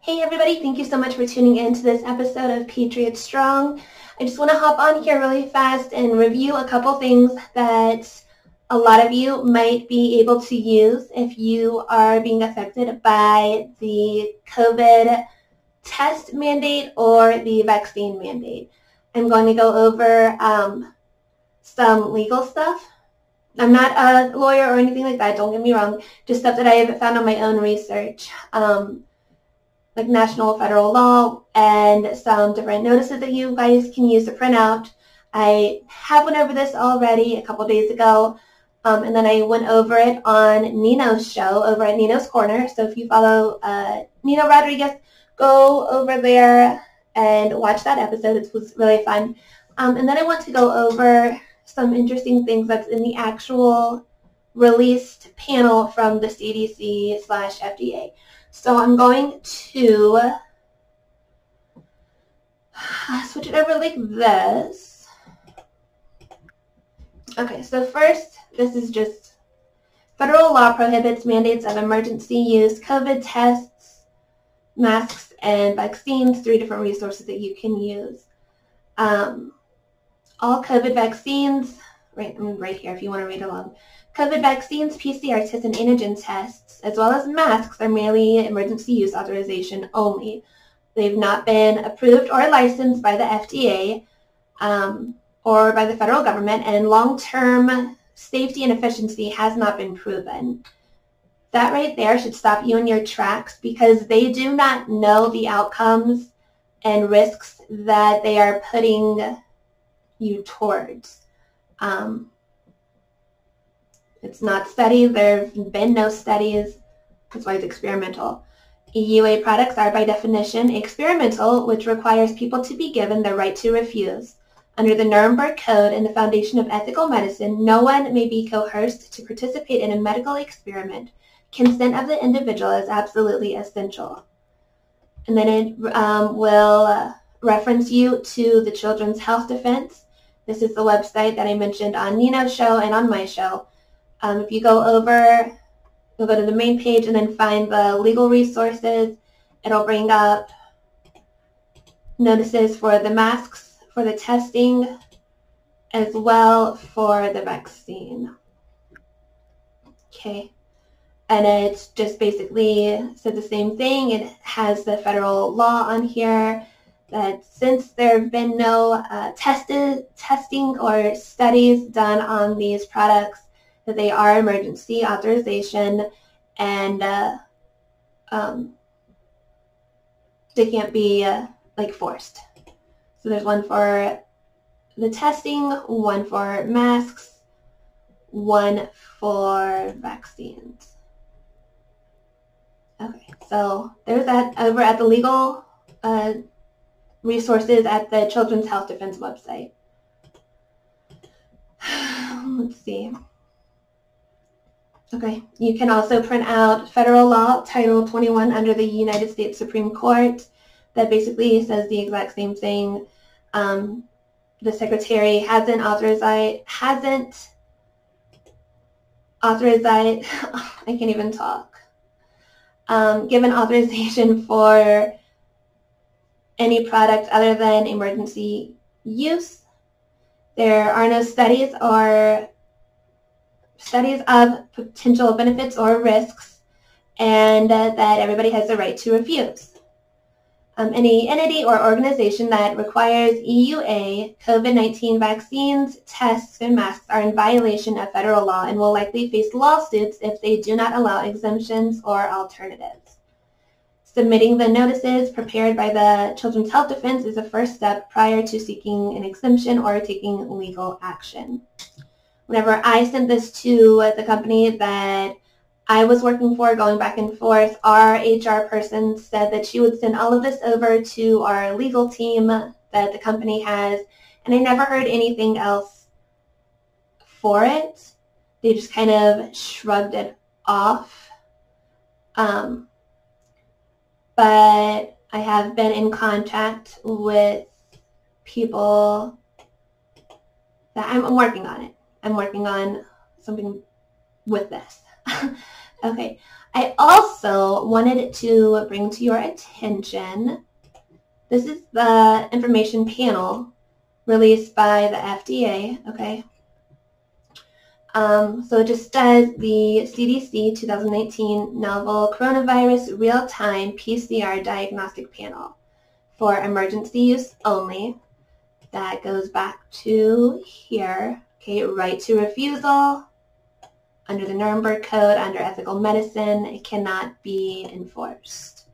Hey everybody, thank you so much for tuning in to this episode of Patriot Strong. I just want to hop on here really fast and review a couple things that a lot of you might be able to use if you are being affected by the COVID test mandate or the vaccine mandate. I'm going to go over um, some legal stuff. I'm not a lawyer or anything like that, don't get me wrong, just stuff that I have found on my own research. Um, like national federal law and some different notices that you guys can use to print out. I have went over this already a couple days ago. Um, and then I went over it on Nino's show over at Nino's Corner. So if you follow uh, Nino Rodriguez, go over there and watch that episode. It was really fun. Um, and then I want to go over some interesting things that's in the actual released panel from the CDC slash FDA. So I'm going to switch it over like this. Okay, so first, this is just federal law prohibits mandates of emergency use COVID tests, masks, and vaccines, three different resources that you can use. Um, all COVID vaccines, right, right here if you want to read along. COVID vaccines, PCR tests, and antigen tests, as well as masks, are merely emergency use authorization only. They've not been approved or licensed by the FDA um, or by the federal government, and long-term safety and efficiency has not been proven. That right there should stop you in your tracks because they do not know the outcomes and risks that they are putting you towards. Um, it's not studied. There have been no studies. That's why it's experimental. EUA products are by definition experimental, which requires people to be given the right to refuse. Under the Nuremberg Code and the Foundation of Ethical Medicine, no one may be coerced to participate in a medical experiment. Consent of the individual is absolutely essential. And then it um, will uh, reference you to the Children's Health Defense. This is the website that I mentioned on Nino's show and on my show. Um, if you go over, you'll go to the main page and then find the legal resources. It'll bring up notices for the masks, for the testing, as well for the vaccine. Okay. And it just basically said the same thing. It has the federal law on here that since there have been no uh, tested, testing or studies done on these products, they are emergency authorization and uh, um, they can't be uh, like forced. So there's one for the testing, one for masks, one for vaccines. Okay, so there's that over at the legal uh, resources at the Children's Health Defense website. Let's see. Okay, you can also print out federal law title 21 under the United States Supreme Court that basically says the exact same thing. Um, the secretary hasn't authorized, hasn't authorized, I can't even talk, um, given authorization for any product other than emergency use. There are no studies or studies of potential benefits or risks, and uh, that everybody has the right to refuse. Um, any entity or organization that requires EUA COVID-19 vaccines, tests, and masks are in violation of federal law and will likely face lawsuits if they do not allow exemptions or alternatives. Submitting the notices prepared by the Children's Health Defense is a first step prior to seeking an exemption or taking legal action whenever I sent this to the company that I was working for, going back and forth, our HR person said that she would send all of this over to our legal team that the company has, and I never heard anything else for it. They just kind of shrugged it off. Um, but I have been in contact with people that I'm, I'm working on it. I'm working on something with this. okay. I also wanted to bring to your attention, this is the information panel released by the FDA, okay? Um, so it just does the CDC 2019 Novel Coronavirus Real-Time PCR Diagnostic Panel for emergency use only. That goes back to here, okay, right to refusal, under the Nuremberg Code, under ethical medicine, it cannot be enforced.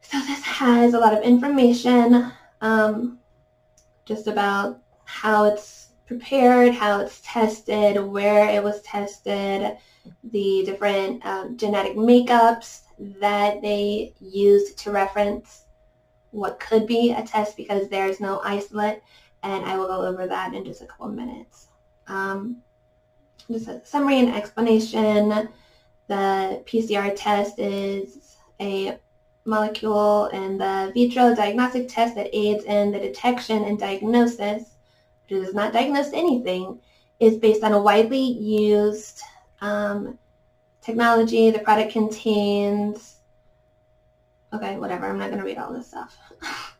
So this has a lot of information um, just about how it's prepared, how it's tested, where it was tested, the different um, genetic makeups that they used to reference what could be a test because there's no isolate, and I will go over that in just a couple minutes. Um, just a summary and explanation. The PCR test is a molecule in the vitro diagnostic test that aids in the detection and diagnosis, which does not diagnose anything, is based on a widely used um, technology. The product contains, okay, whatever, I'm not going to read all this stuff.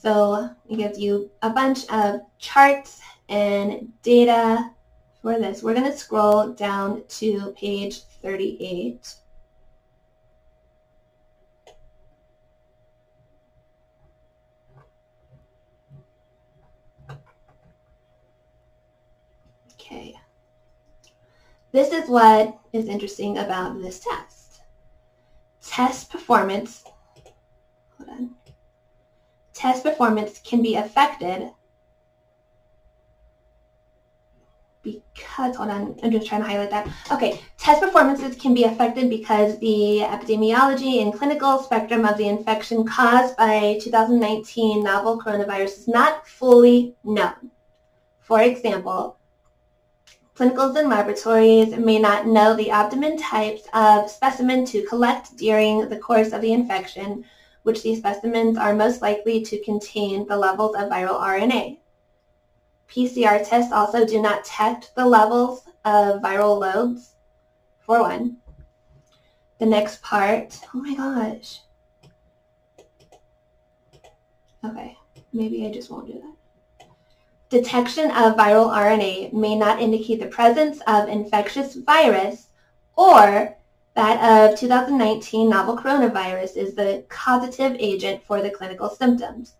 so it gives you a bunch of charts and data for this. We're going to scroll down to page 38. Okay. This is what is interesting about this test. Test performance. Test performance can be affected because, hold on, I'm just trying to highlight that. Okay, test performances can be affected because the epidemiology and clinical spectrum of the infection caused by 2019 novel coronavirus is not fully known. For example, clinicals and laboratories may not know the optimum types of specimen to collect during the course of the infection, which these specimens are most likely to contain the levels of viral RNA. PCR tests also do not test the levels of viral loads, for one. The next part, oh my gosh. Okay, maybe I just won't do that. Detection of viral RNA may not indicate the presence of infectious virus or that of 2019 novel coronavirus is the causative agent for the clinical symptoms.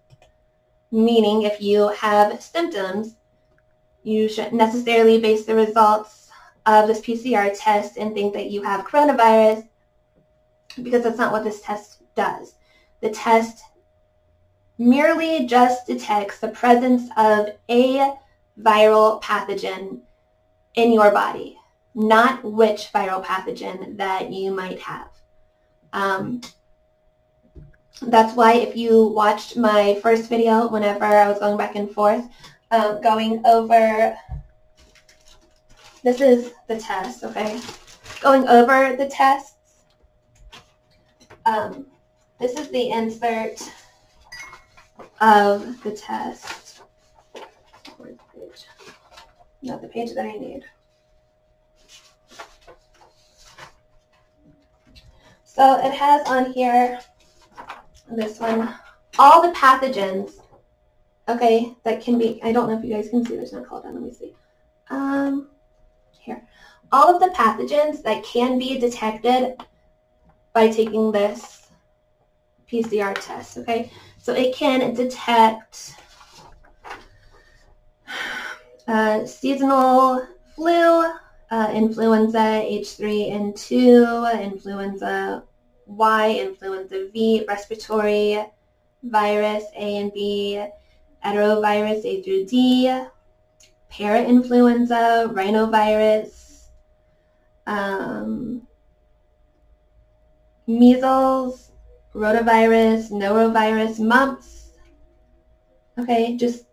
Meaning if you have symptoms you shouldn't necessarily base the results of this PCR test and think that you have coronavirus because that's not what this test does. The test merely just detects the presence of a viral pathogen in your body, not which viral pathogen that you might have. Um, that's why if you watched my first video whenever I was going back and forth, um, going over, this is the test, okay? Going over the tests. Um, this is the insert of the test. Not the page that I need. So it has on here, this one, all the pathogens Okay, that can be, I don't know if you guys can see, there's not called down, let me see. Um, here. All of the pathogens that can be detected by taking this PCR test, okay? So it can detect uh, seasonal flu, uh, influenza H3N2, influenza Y, influenza V, respiratory virus A and B, enterovirus A through D, parainfluenza, rhinovirus, um, measles, rotavirus, norovirus, mumps. Okay, just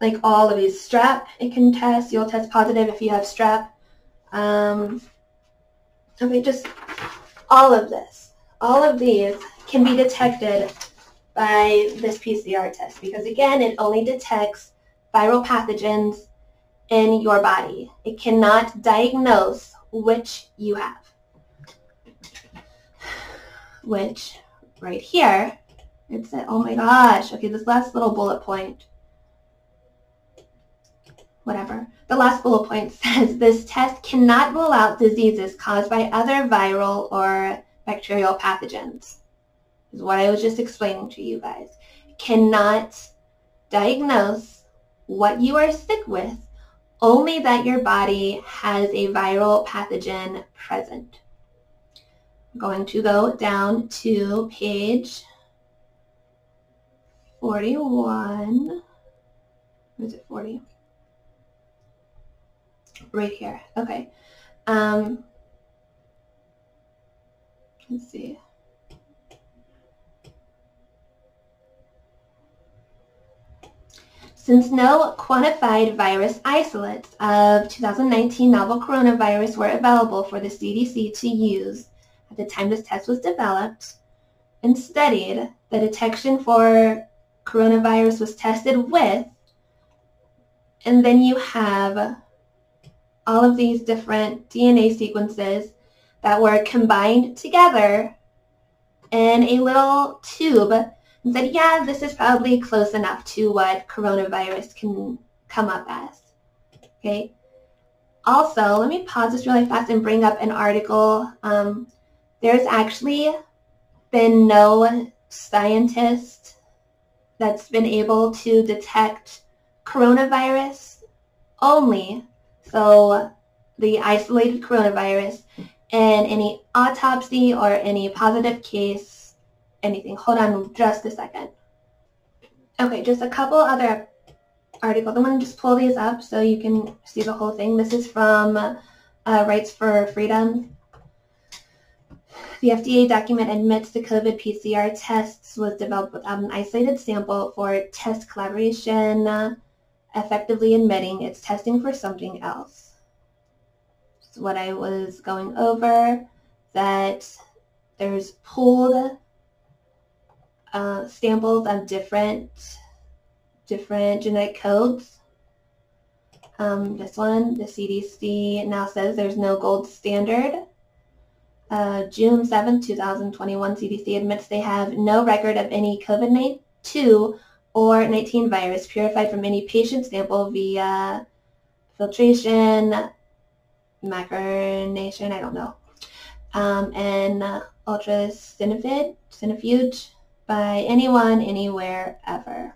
like all of these. Strep, it can test. You'll test positive if you have strep. Um, okay, just all of this. All of these can be detected by this PCR test because again, it only detects viral pathogens in your body. It cannot diagnose which you have. Which, right here, it's it oh my gosh, okay, this last little bullet point, whatever. The last bullet point says this test cannot rule out diseases caused by other viral or bacterial pathogens. Is what I was just explaining to you guys. Cannot diagnose what you are sick with, only that your body has a viral pathogen present. I'm going to go down to page 41. Is it 40? Right here. Okay. Um, let's see. Since no quantified virus isolates of 2019 novel coronavirus were available for the CDC to use at the time this test was developed and studied, the detection for coronavirus was tested with, and then you have all of these different DNA sequences that were combined together in a little tube and said, yeah, this is probably close enough to what coronavirus can come up as. Okay. Also, let me pause this really fast and bring up an article. Um, there's actually been no scientist that's been able to detect coronavirus only, so the isolated coronavirus, and any autopsy or any positive case anything. Hold on just a second. Okay, just a couple other articles. I'm going to just pull these up so you can see the whole thing. This is from uh, Rights for Freedom. The FDA document admits the COVID PCR tests was developed without an isolated sample for test collaboration, effectively admitting it's testing for something else. What I was going over, that there's pooled uh, samples of different different genetic codes. Um, this one, the CDC now says there's no gold standard. Uh, June 7, 2021, CDC admits they have no record of any COVID-19 or 19 virus purified from any patient sample via filtration, macronation, I don't know, um, and uh, ultracentrifuge by anyone, anywhere, ever.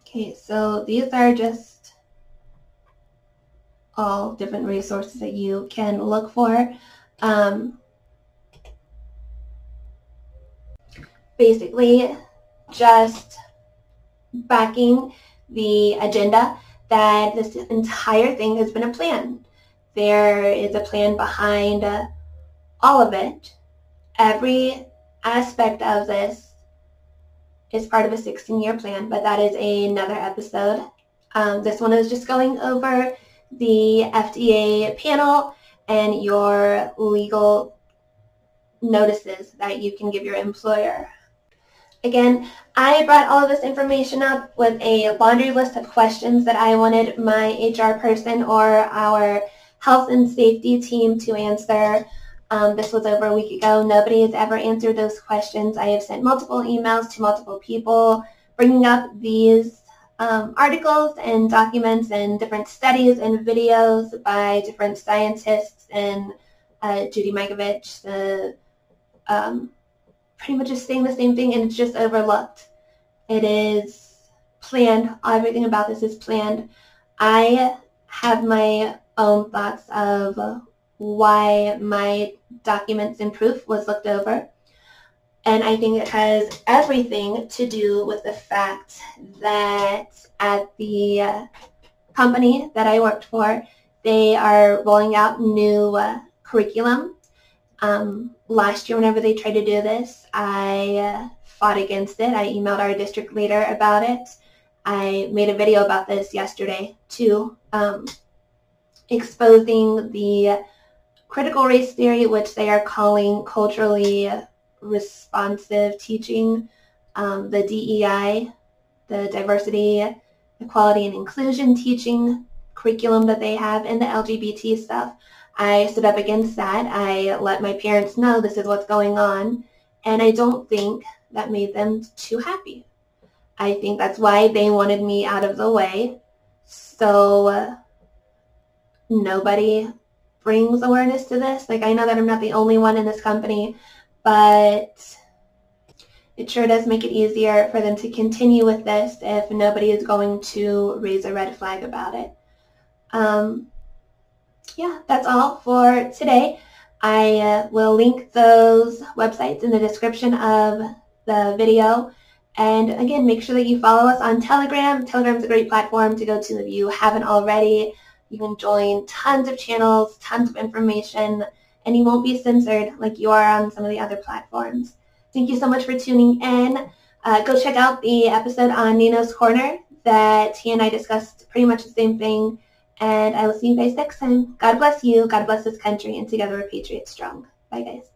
Okay, so these are just all different resources that you can look for. Um, basically, just backing the agenda that this entire thing has been a plan. There is a plan behind all of it. Every aspect of this is part of a 16-year plan, but that is another episode. Um, this one is just going over the FDA panel and your legal notices that you can give your employer. Again, I brought all of this information up with a laundry list of questions that I wanted my HR person or our health and safety team to answer. Um, this was over a week ago. Nobody has ever answered those questions. I have sent multiple emails to multiple people bringing up these um, articles and documents and different studies and videos by different scientists and uh, Judy Mikovits, the, um, pretty much just saying the same thing and it's just overlooked. It is planned. Everything about this is planned. I have my own thoughts of why my documents and proof was looked over. And I think it has everything to do with the fact that at the company that I worked for, they are rolling out new uh, curriculum. Um, last year, whenever they tried to do this, I uh, fought against it. I emailed our district leader about it. I made a video about this yesterday, too, um, exposing the critical race theory, which they are calling culturally responsive teaching, um, the DEI, the diversity, equality, and inclusion teaching, curriculum that they have in the LGBT stuff. I stood up against that. I let my parents know this is what's going on. And I don't think that made them too happy. I think that's why they wanted me out of the way. So uh, nobody brings awareness to this. Like I know that I'm not the only one in this company, but it sure does make it easier for them to continue with this if nobody is going to raise a red flag about it. Um, yeah, that's all for today. I uh, will link those websites in the description of the video. And again, make sure that you follow us on Telegram. Telegram is a great platform to go to if you haven't already. You can join tons of channels, tons of information, and you won't be censored like you are on some of the other platforms. Thank you so much for tuning in. Uh, go check out the episode on Nino's Corner that he and I discussed pretty much the same thing. And I will see you guys next time. God bless you. God bless this country. And together we're Patriots strong. Bye, guys.